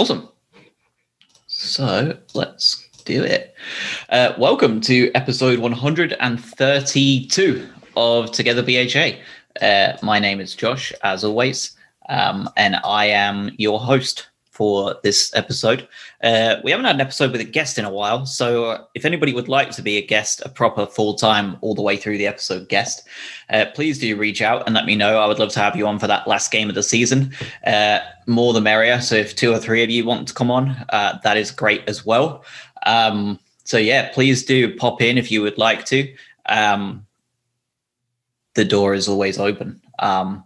awesome. So let's do it. Uh, welcome to episode 132 of Together BHA. Uh, my name is Josh, as always, um, and I am your host for this episode. Uh, we haven't had an episode with a guest in a while, so uh, if anybody would like to be a guest, a proper full time, all the way through the episode guest, uh, please do reach out and let me know. I would love to have you on for that last game of the season. Uh, more the merrier. So if two or three of you want to come on, uh, that is great as well. Um, so yeah, please do pop in if you would like to. Um, the door is always open. Um,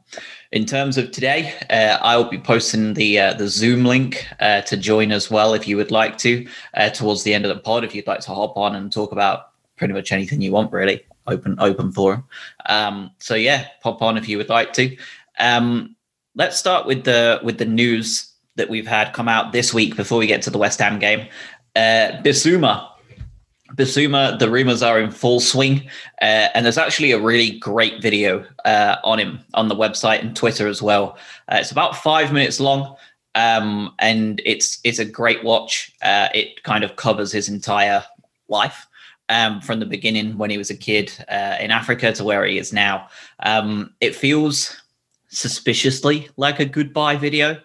in terms of today, uh, I will be posting the uh, the Zoom link uh, to join as well if you would like to uh, towards the end of the pod. If you'd like to hop on and talk about pretty much anything you want, really open open forum. Um, so yeah, pop on if you would like to. Um, let's start with the with the news that we've had come out this week before we get to the West Ham game. Uh, Bissouma Bissouma, the rumors are in full swing, uh, and there's actually a really great video uh, on him on the website and Twitter as well. Uh, it's about five minutes long, um, and it's it's a great watch. Uh, it kind of covers his entire life um, from the beginning when he was a kid uh, in Africa to where he is now. Um, it feels suspiciously like a goodbye video,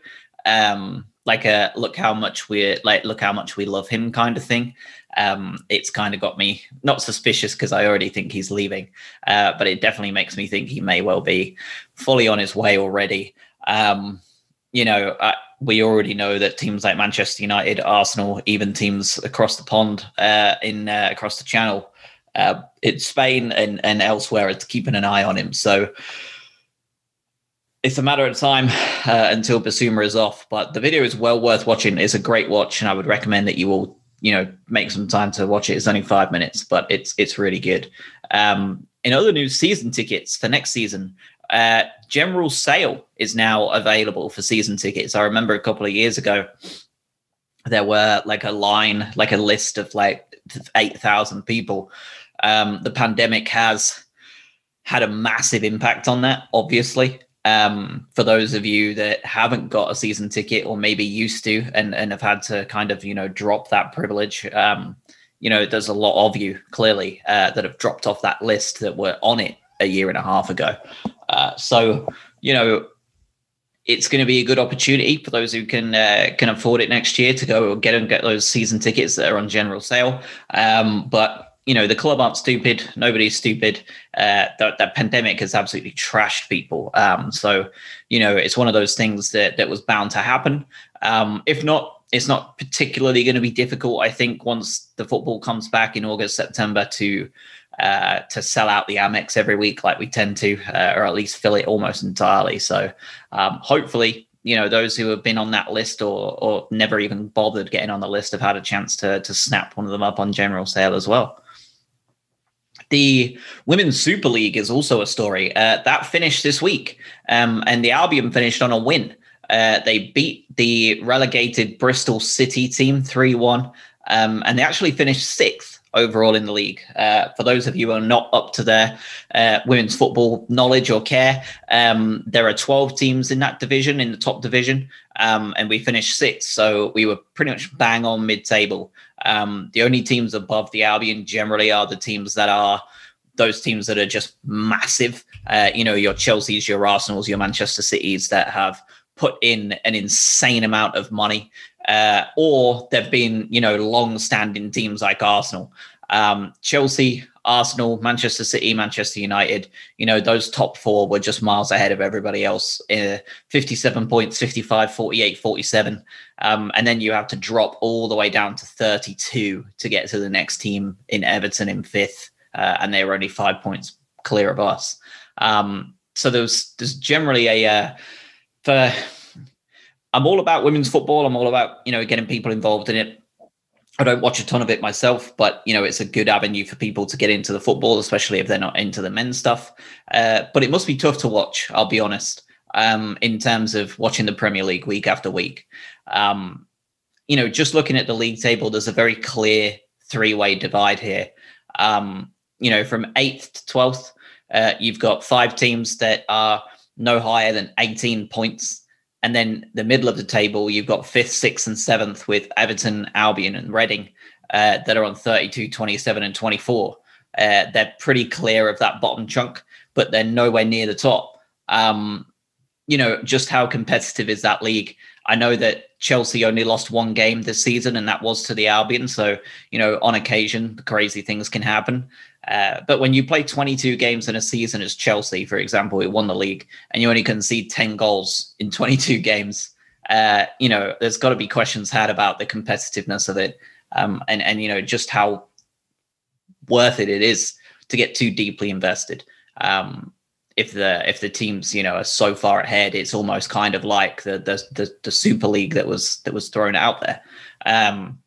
um, like a look how much we like look how much we love him kind of thing um, it's kind of got me not suspicious because I already think he's leaving, uh, but it definitely makes me think he may well be fully on his way already. Um, you know, uh, we already know that teams like Manchester United, Arsenal, even teams across the pond uh, in uh, across the channel, uh, in Spain and, and elsewhere, are keeping an eye on him. So it's a matter of time uh, until Bissouma is off. But the video is well worth watching. It's a great watch, and I would recommend that you all you know make some time to watch it. It's only five minutes, but it's it's really good. Um, in other news, season tickets for next season. Uh, general sale is now available for season tickets. I remember a couple of years ago there were like a line, like a list of like eight thousand people. Um, the pandemic has had a massive impact on that, obviously um, for those of you that haven't got a season ticket or maybe used to and, and have had to kind of, you know, drop that privilege, um, you know, there's a lot of you clearly uh, that have dropped off that list that were on it a year and a half ago. Uh, so, you know, it's going to be a good opportunity for those who can uh, can afford it next year to go get and get those season tickets that are on general sale. Um, but you know the club aren't stupid nobody's stupid uh that, that pandemic has absolutely trashed people um so you know it's one of those things that that was bound to happen um if not it's not particularly going to be difficult i think once the football comes back in august september to uh, to sell out the Amex every week like we tend to, uh, or at least fill it almost entirely. So um, hopefully, you know, those who have been on that list or or never even bothered getting on the list have had a chance to to snap one of them up on general sale as well. The Women's Super League is also a story uh, that finished this week, um, and the Albion finished on a win. Uh, they beat the relegated Bristol City team 3 1, um, and they actually finished sixth overall in the league. Uh, for those of you who are not up to their uh, women's football knowledge or care, um, there are 12 teams in that division, in the top division, um, and we finished sixth. So we were pretty much bang on mid table. Um, the only teams above the Albion generally are the teams that are those teams that are just massive. Uh, you know, your Chelsea's, your Arsenal's, your Manchester Cities that have put in an insane amount of money, uh, or they've been, you know, long-standing teams like Arsenal, um, Chelsea, Arsenal, Manchester City, Manchester United. You know, those top four were just miles ahead of everybody else. Uh, 57 points, 55, 48, 47. Um, and then you have to drop all the way down to 32 to get to the next team in Everton in fifth. Uh, and they were only five points clear of us. Um, so there's there's generally a uh, for I'm all about women's football. I'm all about you know getting people involved in it. I don't watch a ton of it myself, but you know it's a good avenue for people to get into the football, especially if they're not into the men's stuff. Uh, but it must be tough to watch. I'll be honest um, in terms of watching the Premier League week after week. Um, you know, just looking at the league table, there's a very clear three way divide here. Um, you know, from eighth to 12th, uh, you've got five teams that are no higher than 18 points And then the middle of the table, you've got fifth, sixth, and seventh with Everton, Albion, and Reading uh, that are on 32, 27, and 24. Uh, they're pretty clear of that bottom chunk, but they're nowhere near the top. Um, you know, just how competitive is that league? I know that Chelsea only lost one game this season, and that was to the Albion. So, you know, on occasion, crazy things can happen. Uh, but when you play 22 games in a season as Chelsea, for example, we won the league, and you only concede 10 goals in 22 games, uh, you know, there's got to be questions had about the competitiveness of it, um, and and you know just how worth it it is to get too deeply invested. Um, if the if the teams you know are so far ahead, it's almost kind of like the the the, the Super League that was that was thrown out there. Um,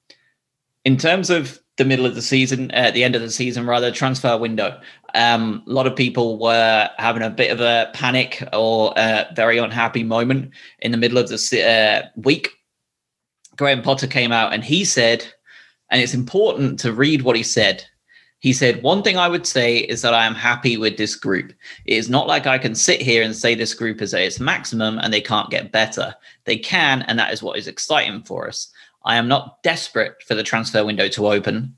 in terms of the middle of the season, at uh, the end of the season, rather transfer window. Um, a lot of people were having a bit of a panic or a very unhappy moment in the middle of the uh, week. Graham Potter came out and he said, and it's important to read what he said he said, One thing I would say is that I am happy with this group. It is not like I can sit here and say this group is at its maximum and they can't get better. They can, and that is what is exciting for us. I am not desperate for the transfer window to open,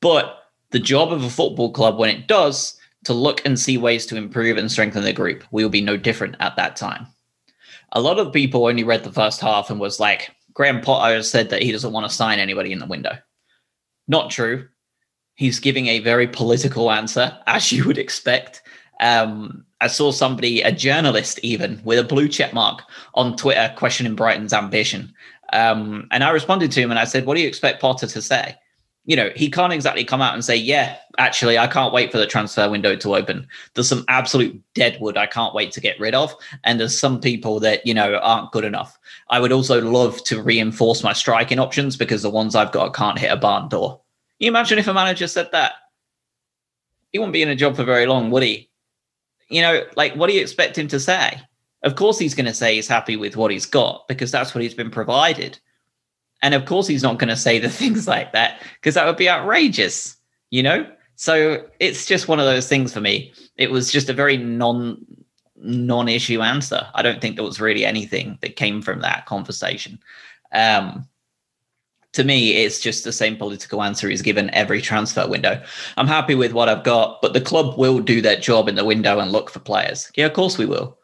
but the job of a football club when it does to look and see ways to improve and strengthen the group. We will be no different at that time. A lot of people only read the first half and was like, Graham Potter said that he doesn't want to sign anybody in the window. Not true he's giving a very political answer, as you would expect. Um, I saw somebody, a journalist even, with a blue check mark on Twitter questioning Brighton's ambition. Um, and I responded to him and I said, What do you expect Potter to say? You know, he can't exactly come out and say, Yeah, actually, I can't wait for the transfer window to open. There's some absolute deadwood I can't wait to get rid of. And there's some people that, you know, aren't good enough. I would also love to reinforce my striking options because the ones I've got can't hit a barn door you imagine if a manager said that? He wouldn't be in a job for very long, would he? You know, like, what do you expect him to say? Of course, he's going to say he's happy with what he's got because that's what he's been provided. And of course, he's not going to say the things like that because that would be outrageous, you know? So it's just one of those things for me. It was just a very non non-issue answer. I don't think there was really anything that came from that conversation. Um, to me, it's just the same political answer he's given every transfer window. I'm happy with what I've got, but the club will do their job in the window and look for players. Yeah, of course we will.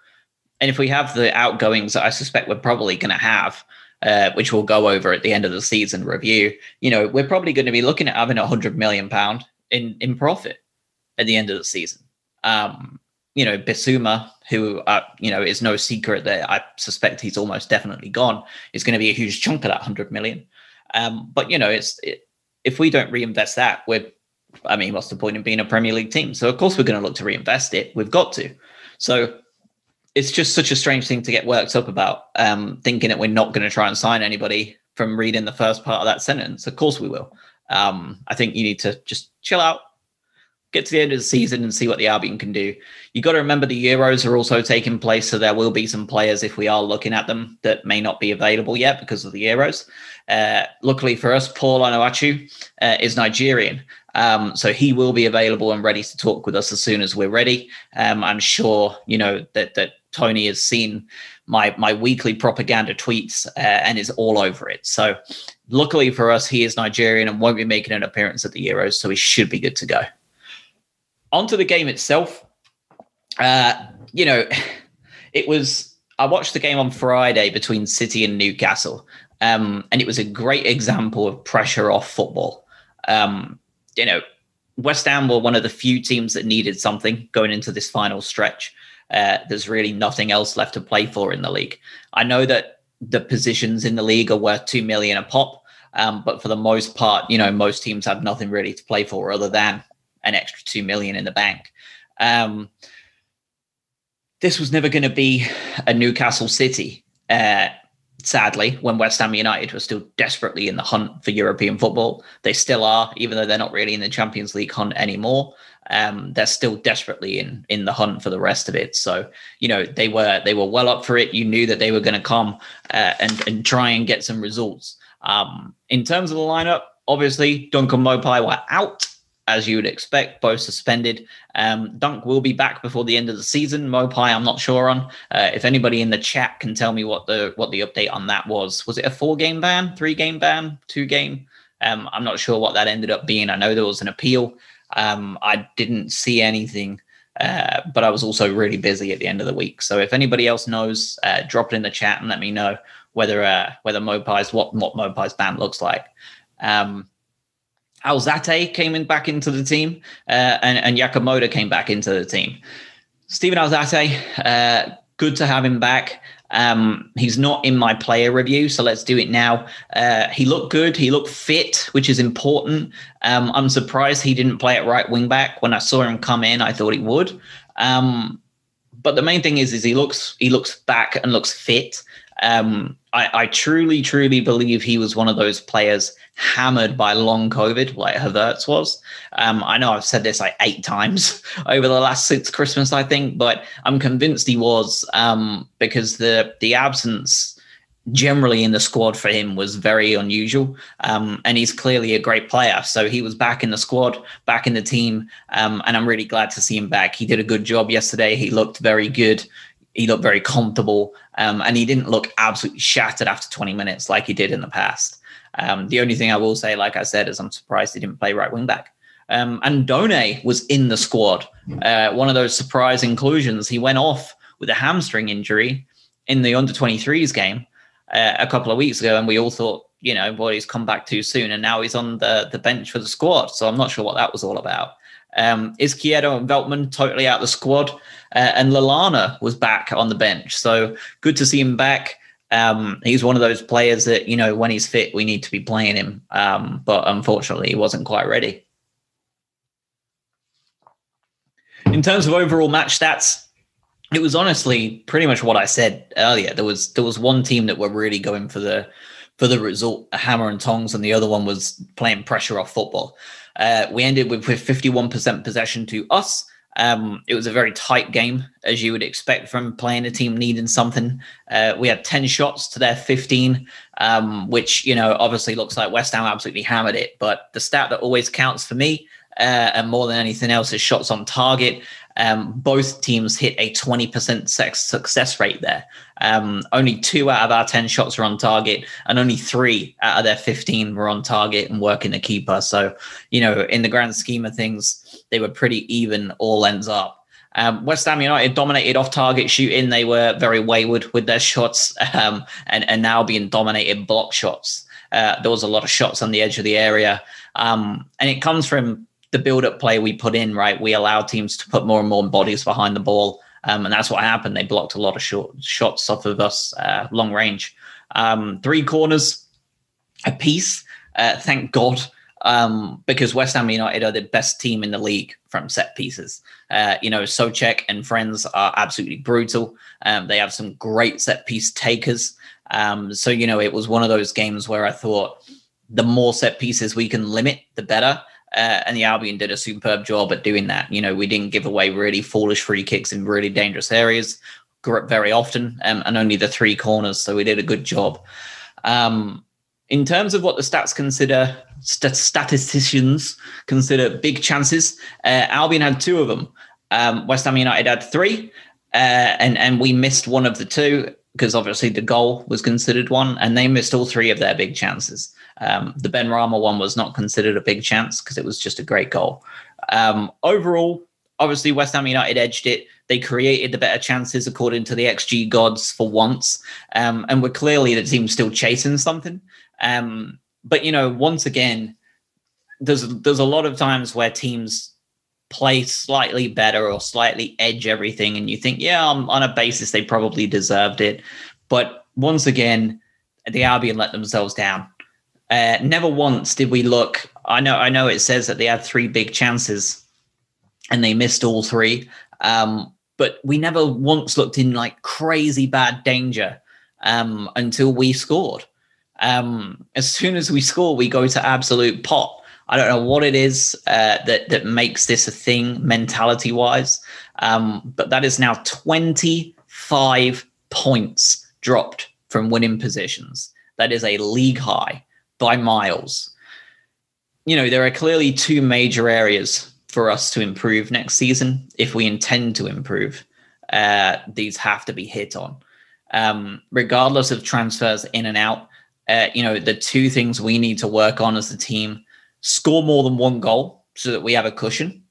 And if we have the outgoings that I suspect we're probably going to have, uh, which we'll go over at the end of the season review, you know, we're probably going to be looking at having a hundred million pound in in profit at the end of the season. Um, you know, Bissouma, who uh, you know is no secret that I suspect he's almost definitely gone, is going to be a huge chunk of that hundred million. Um, but you know, it's it, if we don't reinvest that, we're I mean, what's the point in being a Premier League team? So of course we're going to look to reinvest it. We've got to. So it's just such a strange thing to get worked up about, um, thinking that we're not going to try and sign anybody from reading the first part of that sentence. Of course we will. Um, I think you need to just chill out, get to the end of the season and see what the Albion can do. You got to remember the Euros are also taking place, so there will be some players if we are looking at them that may not be available yet because of the Euros. Uh, luckily for us, Paul Onuachu uh, is Nigerian. Um, so he will be available and ready to talk with us as soon as we're ready. Um, I'm sure you know that that Tony has seen my my weekly propaganda tweets uh, and is all over it. So luckily for us, he is Nigerian and won't be making an appearance at the Euros, so he should be good to go onto the game itself. Uh, you know, it was. I watched the game on Friday between City and Newcastle, um, and it was a great example of pressure off football. Um, you know, West Ham were one of the few teams that needed something going into this final stretch. Uh, there's really nothing else left to play for in the league. I know that the positions in the league are worth two million a pop, um, but for the most part, you know, most teams have nothing really to play for other than an extra two million in the bank. Um, this was never going to be a Newcastle City. Uh, sadly, when West Ham United were still desperately in the hunt for European football, they still are, even though they're not really in the Champions League hunt anymore. Um, they're still desperately in in the hunt for the rest of it. So you know they were they were well up for it. You knew that they were going to come uh, and and try and get some results. Um, in terms of the lineup, obviously Duncan Maupay were out as you would expect, both suspended. Um, Dunk will be back before the end of the season. Maupay, I'm not sure on. Uh, if anybody in the chat can tell me what the what the update on that was, was it a four game ban, three game ban, two game? Um, I'm not sure what that ended up being. I know there was an appeal. Um, I didn't see anything, uh, but I was also really busy at the end of the week. So if anybody else knows, uh, drop it in the chat and let me know whether uh, whether Maupay's what what Maupay's ban looks like. Um, Alzate came in back into the team, uh, and, and Yakamoto came back into the team. Steven Alzate, uh, good to have him back. Um, he's not in my player review, so let's do it now. Uh, he looked good. He looked fit, which is important. Um, I'm surprised he didn't play at right wing back. When I saw him come in, I thought he would. Um, but the main thing is, is he looks he looks back and looks fit. Um, I, I, truly, truly believe he was one of those players hammered by long COVID, like Havertz was. Um, I know I've said this like eight times over the last since Christmas, I think, but I'm convinced he was um, because the the absence generally in the squad for him was very unusual. Um, and he's clearly a great player. So he was back in the squad, back in the team. Um, and I'm really glad to see him back. He did a good job yesterday. He looked very good he looked very comfortable um, and he didn't look absolutely shattered after 20 minutes like he did in the past. Um, the only thing I will say, like I said, is I'm surprised he didn't play right wing back. Um, and Done was in the squad. Uh, one of those surprise inclusions. He went off with a hamstring injury in the under 23s game uh, a couple of weeks ago, and we all thought, you know, boy, he's come back too soon, and now he's on the the bench for the squad. So I'm not sure what that was all about. Um, Izquierdo and Veltman totally out the squad, uh, and Lallana was back on the bench. So good to see him back. Um, he's one of those players that you know when he's fit, we need to be playing him. Um, but unfortunately, he wasn't quite ready. In terms of overall match stats, it was honestly pretty much what I said earlier. There was there was one team that were really going for the for the result, hammer and tongs, and the other one was playing pressure off football. Uh, we ended with, with 51% possession to us. Um, it was a very tight game, as you would expect from playing a team needing something. Uh, we had 10 shots to their 15, um, which, you know, obviously looks like West Ham absolutely hammered it. But the stat that always counts for me, uh, and more than anything else, is shots on target. Um, both teams hit a 20% success rate there. Um, only two out of our 10 shots were on target, and only three out of their 15 were on target and working the keeper. So, you know, in the grand scheme of things, they were pretty even all ends up. Um, West Ham United dominated off target shooting. They were very wayward with their shots um, and, and now being dominated block shots. Uh, there was a lot of shots on the edge of the area. Um, and it comes from the build up play we put in, right? We allow teams to put more and more bodies behind the ball. Um, and that's what happened. They blocked a lot of short shots off of us, uh, long range. Um, three corners a piece. Uh, thank God, um, because West Ham United are the best team in the league from set pieces. Uh, you know, Soucek and friends are absolutely brutal. Um, they have some great set piece takers. Um, so, you know, it was one of those games where I thought the more set pieces we can limit, the better. Uh, and the Albion did a superb job at doing that. You know, we didn't give away really foolish free kicks in really dangerous areas very often, um, and only the three corners. So we did a good job. Um, in terms of what the stats consider, st- statisticians consider big chances, uh, Albion had two of them. Um, West Ham United had three, uh, and and we missed one of the two because obviously the goal was considered one, and they missed all three of their big chances. Um, the Benrahma one was not considered a big chance because it was just a great goal. Um, overall, obviously, West Ham United edged it. They created the better chances according to the XG gods for once, um, and we're clearly the team still chasing something. Um, but you know, once again, there's there's a lot of times where teams play slightly better or slightly edge everything, and you think, yeah, on, on a basis they probably deserved it. But once again, the Albion let themselves down. Uh, never once did we look. I know. I know. It says that they had three big chances, and they missed all three. Um, but we never once looked in like crazy bad danger um, until we scored. Um, as soon as we score, we go to absolute pot. I don't know what it is uh, that that makes this a thing mentality wise, um, but that is now twenty five points dropped from winning positions. That is a league high by miles. you know, there are clearly two major areas for us to improve next season if we intend to improve. Uh, these have to be hit on, um, regardless of transfers in and out. Uh, you know, the two things we need to work on as a team: score more than one goal so that we have a cushion.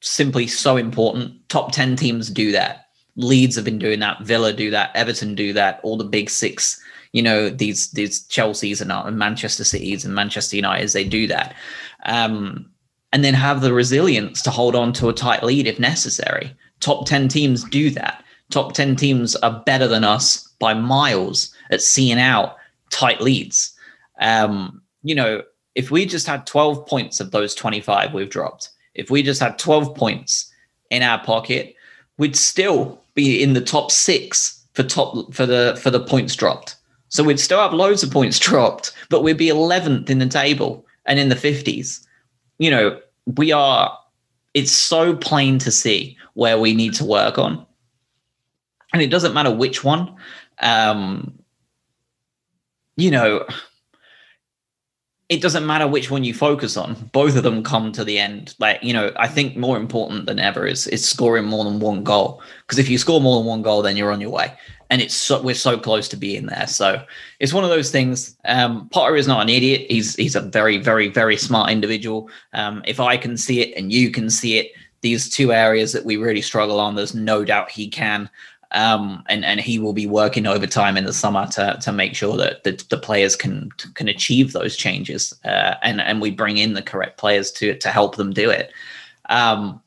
Simply so important. Top ten teams do that. Leeds have been doing that. Villa do that. Everton do that. All the big six you know these these Chelseas and, Manchester Cities and Manchester Uniteds they do that, um, and then have the resilience to hold on to a tight lead if necessary. Top ten teams do that. Top ten teams are better than us by miles at seeing out tight leads. Um, you know, if we just had 12 points of those 25 we've dropped, if we just had 12 points in our pocket, we'd still be in the top six for top for the for the points dropped. So we'd still have loads of points dropped, but we'd be 11th in the table and in the 50s. You know, we are, it's so plain to see where we need to work on. And it doesn't matter which one. Um, you know, it doesn't matter which one you focus on both of them come to the end like you know i think more important than ever is is scoring more than one goal because if you score more than one goal then you're on your way and it's so, we're so close to being there. So it's one of those things. Um, Potter is not an idiot. He's he's a very very very smart individual. Um, if I can see it and you can see it, these two areas that we really struggle on, there's no doubt he can. Um, and and he will be working overtime in the summer to to make sure that the, the players can can achieve those changes, uh, and and we bring in the correct players to to help them do it. Um,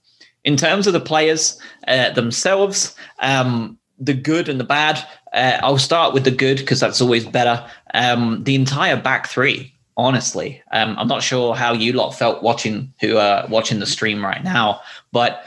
in terms of the players uh, themselves, um, the good and the bad. Uh, I'll start with the good because that's always better. Um, the entire back three, honestly, um, I'm not sure how you lot felt watching who are watching the stream right now, but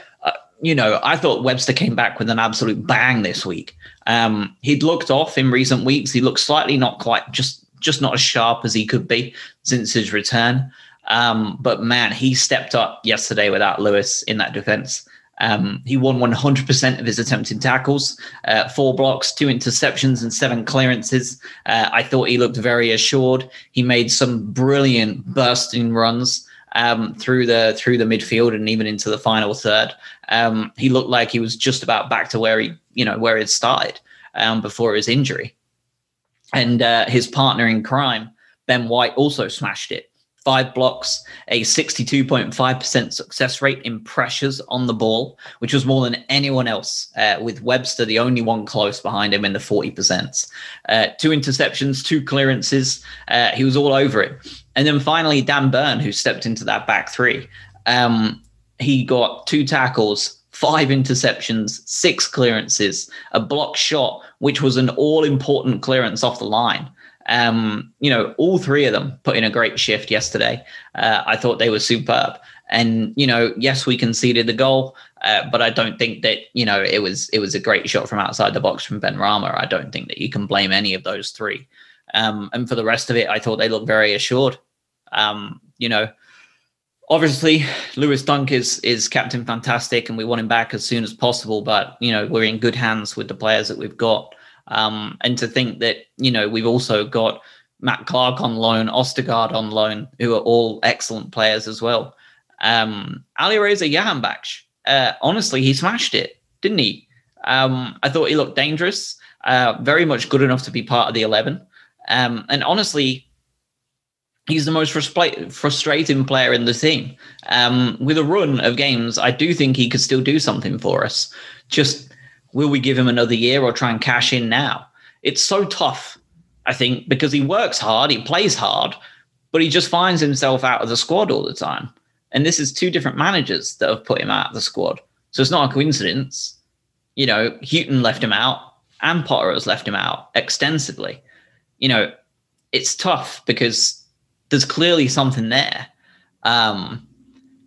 you know, I thought Webster came back with an absolute bang this week. Um, he'd looked off in recent weeks. He looked slightly not quite just just not as sharp as he could be since his return. Um, but man, he stepped up yesterday without Lewis in that defense. Um, he won 100% of his attempted tackles, uh, four blocks, two interceptions, and seven clearances. Uh, I thought he looked very assured. He made some brilliant bursting runs um, through the through the midfield and even into the final third. Um, he looked like he was just about back to where he you know where he started um, before his injury. And uh, his partner in crime, Ben White, also smashed it five blocks, a 62.5% success rate in pressures on the ball, which was more than anyone else, uh, with Webster the only one close behind him in the 40%. Uh, two interceptions, two clearances. Uh, he was all over it. And then finally, Dan Burn, who stepped into that back three. Um, he got two tackles, five interceptions, six clearances, a block shot, which was an all important clearance off the line. Um, you know, all three of them put in a great shift yesterday. Uh, I thought they were superb. And you know, yes, we conceded the goal, uh, but I don't think that you know it was it was a great shot from outside the box from Benrahma. I don't think that you can blame any of those three. Um, and for the rest of it, I thought they looked very assured. Um, you know, obviously Lewis Dunk is is captain fantastic, and we want him back as soon as possible. But you know, we're in good hands with the players that we've got. Um, and to think that, you know, we've also got Matt Clarke on loan, Ostergaard on loan, who are all excellent players as well. Um, Ali Reza Jahanbakhsh, uh, honestly, he smashed it, didn't he? Um, I thought he looked dangerous, uh, very much good enough to be part of the 11. Um, and honestly, he's the most frustra- frustrating player in the team. Um, with a run of games, I do think he could still do something for us. Just will we give him another year or try and cash in now? It's so tough, I think, because he works hard, he plays hard, but he just finds himself out of the squad all the time. And this is two different managers that have put him out of the squad. So it's not a coincidence. You know, Hughton left him out and Potter has left him out extensively. You know, it's tough because there's clearly something there. Um,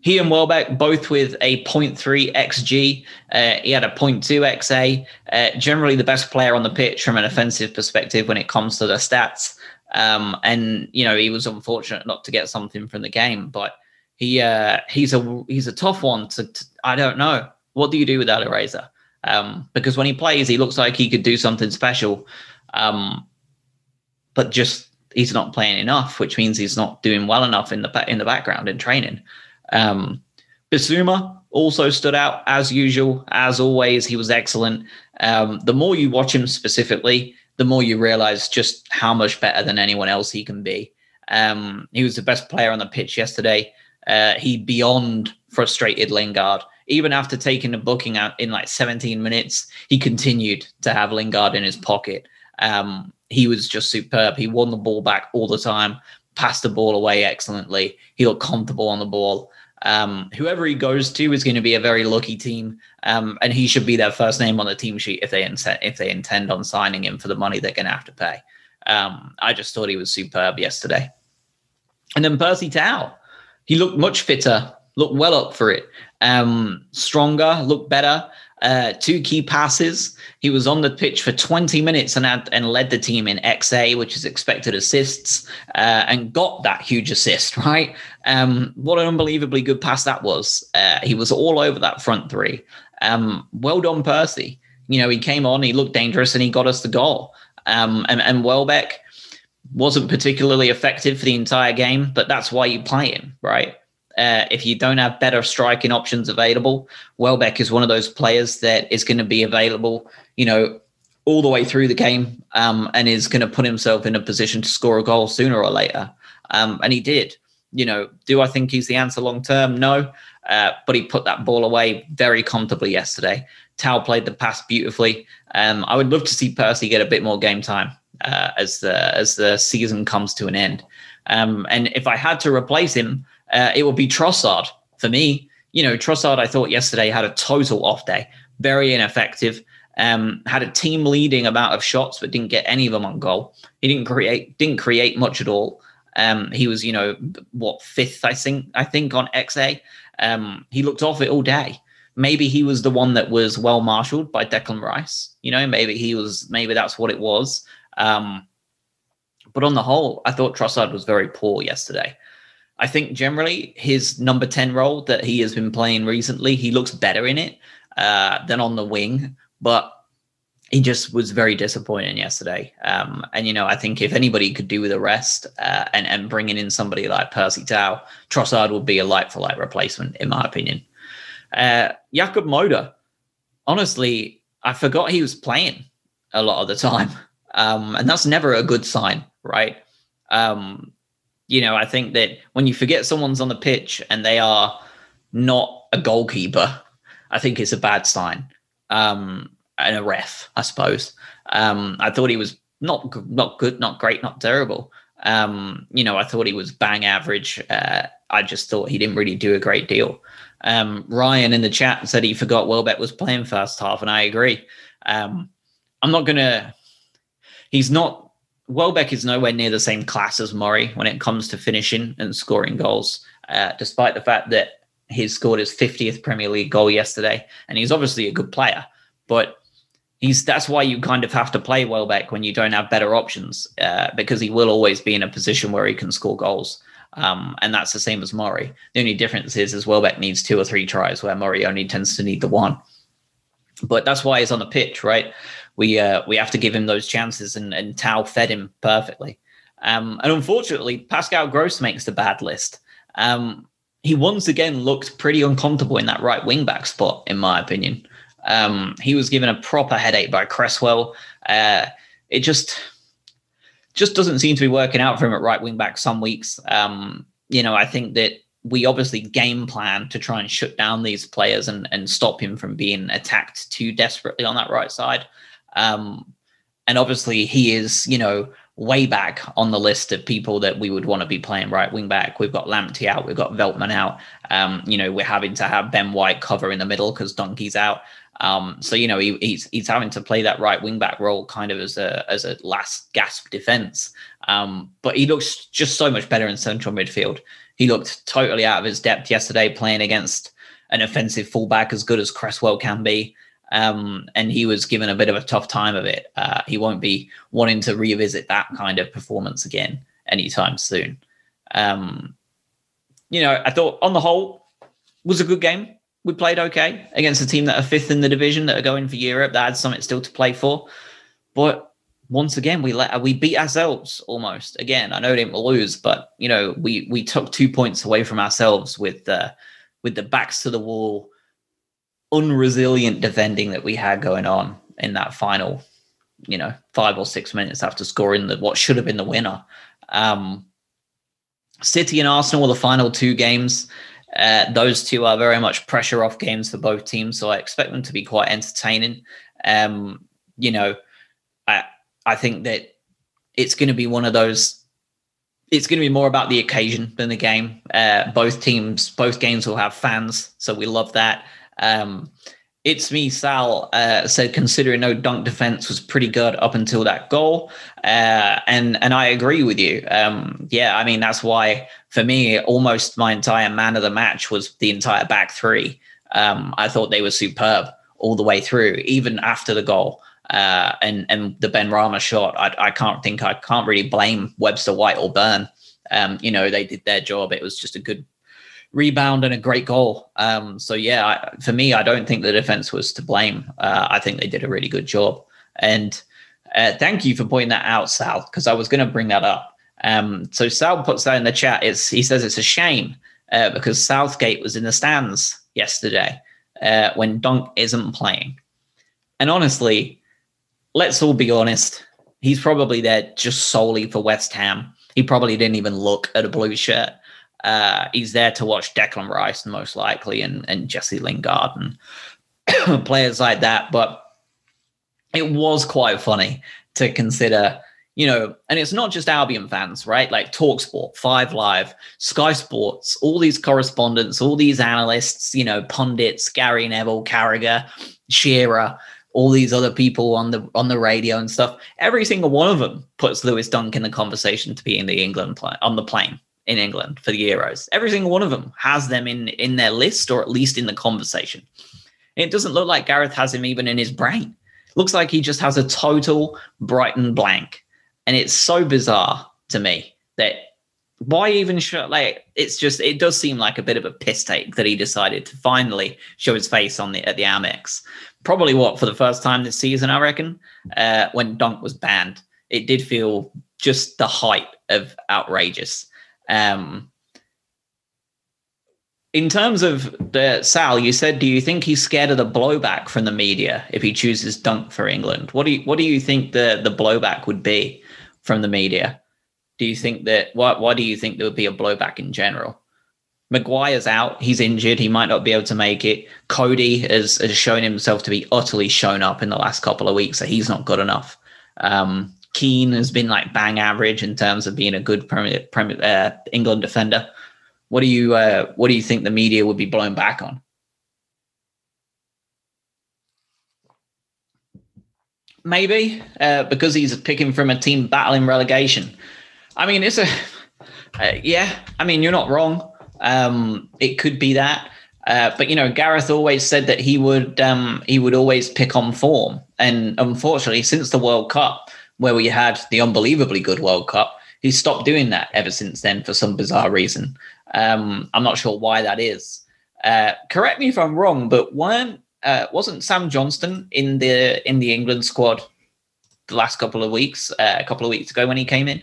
he and Welbeck both with a 0.3 xg. Uh, he had a 0.2 xa. Uh, generally, the best player on the pitch from an offensive perspective when it comes to the stats. Um, and you know, he was unfortunate not to get something from the game, but he uh, he's a he's a tough one to, to, I don't know. What do you do without Eraser? Um, because when he plays, he looks like he could do something special. Um, but just he's not playing enough, which means he's not doing well enough in the in the background in training. Um, Bissouma also stood out as usual, as always. He was excellent. Um, the more you watch him specifically, the more you realize just how much better than anyone else he can be. Um, he was the best player on the pitch yesterday. Uh, he beyond frustrated Lingard. Even after taking a booking out in like 17 minutes, he continued to have Lingard in his pocket. Um, he was just superb. He won the ball back all the time, passed the ball away excellently. He looked comfortable on the ball. Um, whoever he goes to is going to be a very lucky team, um, and he should be their first name on the team sheet if they intend if they intend on signing him for the money they're going to have to pay. Um, I just thought he was superb yesterday. And then Percy Tau, he looked much fitter, looked well up for it, um, stronger, looked better uh, two key passes. He was on the pitch for 20 minutes and had, and led the team in XA, which is expected assists, uh, and got that huge assist. Right? Um, what an unbelievably good pass that was. Uh, he was all over that front three. Um, well done, Percy. You know, he came on, he looked dangerous, and he got us the goal. Um, and, and Welbeck wasn't particularly effective for the entire game, but that's why you play him, right? Uh, if you don't have better striking options available, Welbeck is one of those players that is going to be available, you know, all the way through the game um, and is going to put himself in a position to score a goal sooner or later. Um, and he did. You know, do I think he's the answer long term? No. Uh, but he put that ball away very comfortably yesterday. Tau played the pass beautifully. Um, I would love to see Percy get a bit more game time uh, as the as the season comes to an end. Um, and if I had to replace him, uh, it would be Trossard for me. You know, Trossard, I thought yesterday had a total off day, very ineffective. Um, had a team leading amount of shots, but didn't get any of them on goal. He didn't create didn't create much at all. Um, he was, you know, what fifth, I think, I think on XA. Um, he looked off it all day. Maybe he was the one that was well marshaled by Declan Rice. You know, maybe he was. Maybe that's what it was. Um, but on the whole, I thought Trossard was very poor yesterday. I think generally his number 10 role that he has been playing recently, he looks better in it uh, than on the wing, but he just was very disappointing yesterday. Um, and, you know, I think if anybody could do with a rest uh, and, and bringing in somebody like Percy Tau, Trossard would be a light for light replacement, in my opinion. Uh, Jakub Moder, honestly, I forgot he was playing a lot of the time. Um, and that's never a good sign, right? Um, you know, I think that when you forget someone's on the pitch and they are not a goalkeeper, I think it's a bad sign. Um, and a ref, I suppose. Um, I thought he was not not good, not great, not terrible. Um, you know, I thought he was bang average. Uh, I just thought he didn't really do a great deal. Um, Ryan in the chat said he forgot Welbeck was playing first half, and I agree. Um, I'm not gonna. He's not Welbeck is nowhere near the same class as Murray when it comes to finishing and scoring goals, uh, despite the fact that he scored his 50th Premier League goal yesterday. And he's obviously a good player, but he's that's why you kind of have to play Welbeck when you don't have better options, uh, because he will always be in a position where he can score goals. Um, and that's the same as Murray. The only difference is, is Welbeck needs two or three tries, where Murray only tends to need the one. But that's why he's on the pitch, right? We uh, we have to give him those chances, and, and Tau fed him perfectly. Um, and unfortunately, Pascal Gross makes the bad list. Um, he once again looked pretty uncomfortable in that right wing back spot, in my opinion. Um, he was given a proper headache by Cresswell. Uh, it just just doesn't seem to be working out for him at right wing back some weeks. Um, you know, I think that we obviously game plan to try and shut down these players and, and stop him from being attacked too desperately on that right side. Um, and obviously, he is, you know, way back on the list of people that we would want to be playing right wing back. We've got Lamptey out, we've got Veltman out. Um, you know, we're having to have Ben White cover in the middle because Donkey's out. Um, so you know, he, he's he's having to play that right wing back role kind of as a as a last gasp defense. Um, but he looks just so much better in central midfield. He looked totally out of his depth yesterday, playing against an offensive fullback as good as Cresswell can be um, and he was given a bit of a tough time of it. Uh, he won't be wanting to revisit that kind of performance again anytime soon. Um, you know, I thought on the whole was a good game. We played okay against a team that are fifth in the division that are going for Europe that had something still to play for. But once again we let we beat ourselves almost again. I know we didn't lose, but you know we we took two points away from ourselves with the with the backs to the wall, unresilient defending that we had going on in that final, you know, five or six minutes after scoring the what should have been the winner. Um, City and Arsenal were the final two games. Uh, those two are very much pressure off games for both teams, so I expect them to be quite entertaining. Um, you know, I I think that it's going to be one of those. It's going to be more about the occasion than the game. Uh, both teams, both games will have fans, so we love that. Um, it's me, Sal, uh, said considering no dunk defense was pretty good up until that goal, uh, and and I agree with you. Um, yeah, I mean that's why for me, almost my entire man of the match was the entire back three. Um, I thought they were superb all the way through, even after the goal. Uh, and and the Benrahma shot, I, I can't think I can't really blame Webster White or Burn. Um, you know, they did their job. It was just a good rebound and a great goal. Um, so yeah, I, for me, I don't think the defense was to blame. Uh, I think they did a really good job. And uh, thank you for pointing that out, Sal, because I was going to bring that up. Um, so Sal puts that in the chat. It's he says it's a shame uh, because Southgate was in the stands yesterday uh, when Dunk isn't playing. And honestly, let's all be honest. He's probably there just solely for West Ham. He probably didn't even look at a blue shirt. Uh, he's there to watch Declan Rice most likely and, and Jesse Lingard and players like that. But it was quite funny to consider, you know, and it's not just Albion fans, right? Like Talksport, Five Live, Sky Sports, all these correspondents, all these analysts, you know, pundits, Gary Neville, Carragher, Shearer, all these other people on the on the radio and stuff. Every single one of them puts Lewis Dunk in the conversation to be in the England play, on the plane in England for the Euros. Every single one of them has them in in their list or at least in the conversation. It doesn't look like Gareth has him even in his brain. Looks like he just has a total Brighton blank. And it's so bizarre to me that why even show like it's just it does seem like a bit of a piss take that he decided to finally show his face on the at the Amex. Probably what for the first time this season, I reckon, uh, when Dunk was banned. It did feel just the height of outrageous. Um, in terms of the Sal, you said, do you think he's scared of the blowback from the media if he chooses Dunk for England? What do you what do you think the the blowback would be from the media? Do you think that what why do you think there would be a blowback in general? Maguire's out, he's injured, he might not be able to make it. Coady has, has shown himself to be utterly shown up in the last couple of weeks, so he's not good enough. Um, Keane has been like bang average in terms of being a good Premier, Premier uh, England defender. What do you uh, what do you think the media would be blown back on? Maybe uh, because he's picking from a team battling relegation. I mean, it's a uh, yeah. I mean, you're not wrong. Um, it could be that. Uh, but you know, Gareth always said that he would um, he would always pick on form, and unfortunately, since the World Cup, where we had the unbelievably good World Cup. He stopped doing that ever since then for some bizarre reason. Um, I'm not sure why that is. Uh, correct me if I'm wrong, but weren't uh, wasn't Sam Johnstone in the in the England squad the last couple of weeks? Uh, a couple of weeks ago when he came in,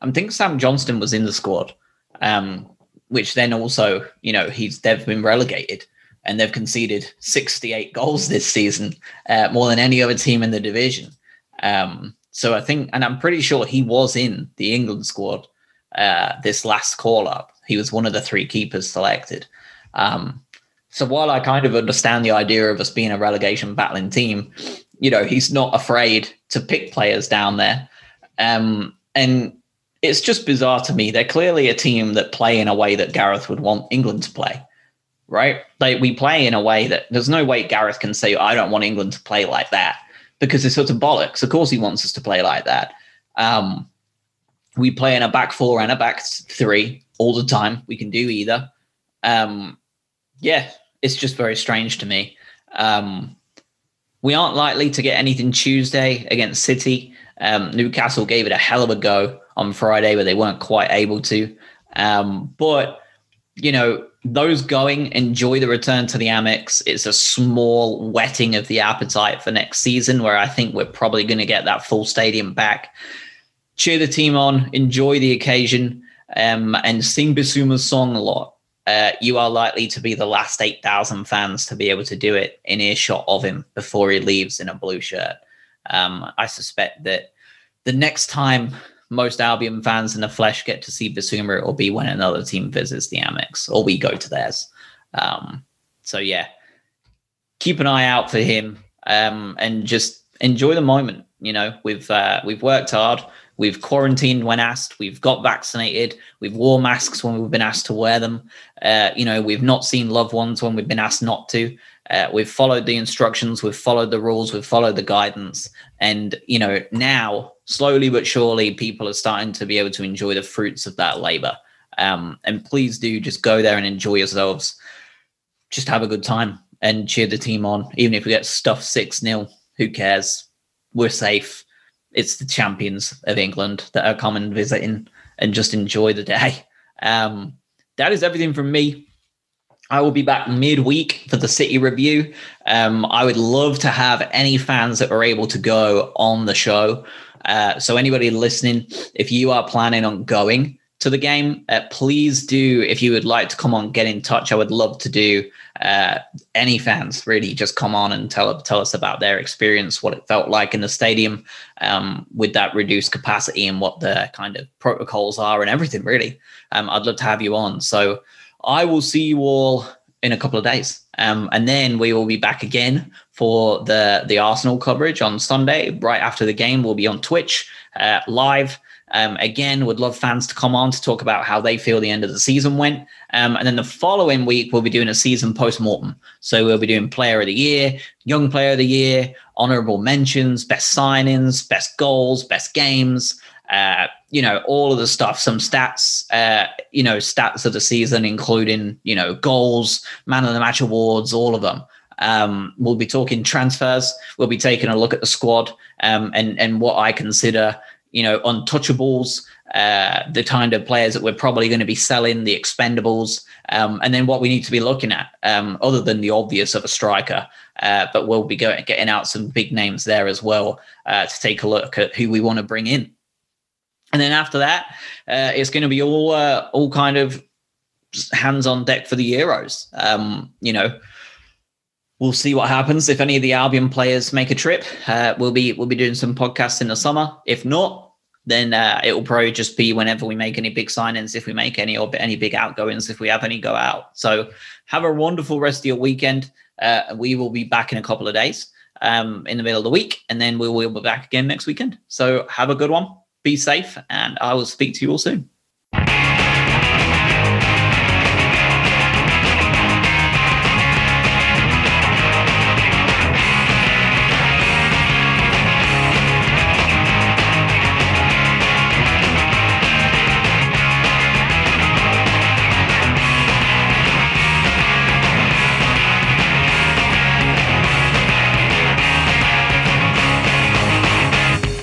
I think Sam Johnstone was in the squad, um, which then also you know he's they've been relegated and they've conceded 68 goals this season, uh, more than any other team in the division. Um, so I think, and I'm pretty sure he was in the England squad uh, this last call up. He was one of the three keepers selected. Um, so while I kind of understand the idea of us being a relegation battling team, you know, he's not afraid to pick players down there. Um, and it's just bizarre to me. They're clearly a team that play in a way that Gareth would want England to play, right? Like we play in a way that there's no way Gareth can say, I don't want England to play like that because it's sort of bollocks. Of course, he wants us to play like that. Um, we play in a back four and a back three all the time. We can do either. Um, yeah, it's just very strange to me. Um, we aren't likely to get anything Tuesday against City. Um, Newcastle gave it a hell of a go on Friday, but they weren't quite able to. Um, but you know, those going, enjoy the return to the Amex. It's a small whetting of the appetite for next season, where I think we're probably going to get that full stadium back. Cheer the team on, enjoy the occasion, um, and sing Bissouma's song a lot. Uh, you are likely to be the last 8,000 fans to be able to do it in earshot of him before he leaves in a blue shirt. Um, I suspect that the next time most Albion fans in the flesh get to see Bissouma, it will be when another team visits the Amex or we go to theirs. Um, so yeah, keep an eye out for him um, and just enjoy the moment. You know, we've uh, we've worked hard. We've quarantined when asked. We've got vaccinated. We've wore masks when we've been asked to wear them. Uh, you know, we've not seen loved ones when we've been asked not to. Uh, we've followed the instructions. We've followed the rules. We've followed the guidance. And you know, now slowly but surely, people are starting to be able to enjoy the fruits of that labor. Um, and please do just go there and enjoy yourselves. Just have a good time and cheer the team on. Even if we get stuffed 6 0, who cares? We're safe. It's the champions of England that are coming visiting and just enjoy the day. Um, that is everything from me. I will be back midweek for the City review. Um, I would love to have any fans that are able to go on the show. Uh, so anybody listening, if you are planning on going to the game, uh, please do. If you would like to come on, get in touch. I would love to do. Uh, any fans really just come on and tell tell us about their experience, what it felt like in the stadium um, with that reduced capacity, and what the kind of protocols are and everything. Really, um, I'd love to have you on. So I will see you all in a couple of days. Um, and then we will be back again for the the Arsenal coverage on Sunday, right after the game. We'll be on Twitch uh, live. Um, again, would love fans to come on to talk about how they feel the end of the season went. Um, and then the following week, we'll be doing a season post mortem. So we'll be doing Player of the Year, Young Player of the Year, honorable mentions, best signings, best goals, best games. Uh, you know, all of the stuff, some stats, uh, you know, stats of the season, including, you know, goals, man of the match awards, all of them. Um, we'll be talking transfers. We'll be taking a look at the squad um, and and what I consider, you know, untouchables, uh, the kind of players that we're probably going to be selling, the expendables, um, and then what we need to be looking at, um, other than the obvious of a striker. Uh, but we'll be going, getting out some big names there as well uh, to take a look at who we want to bring in. And then after that, uh, it's going to be all uh, all kind of hands on deck for the Euros. Um, you know, we'll see what happens if any of the Albion players make a trip. Uh, we'll be we'll be doing some podcasts in the summer. If not, then uh, it will probably just be whenever we make any big signings, if we make any or any big outgoings, if we have any go out. So have a wonderful rest of your weekend. Uh, we will be back in a couple of days um, in the middle of the week, and then we will be back again next weekend. So have a good one be safe, and I will speak to you all soon.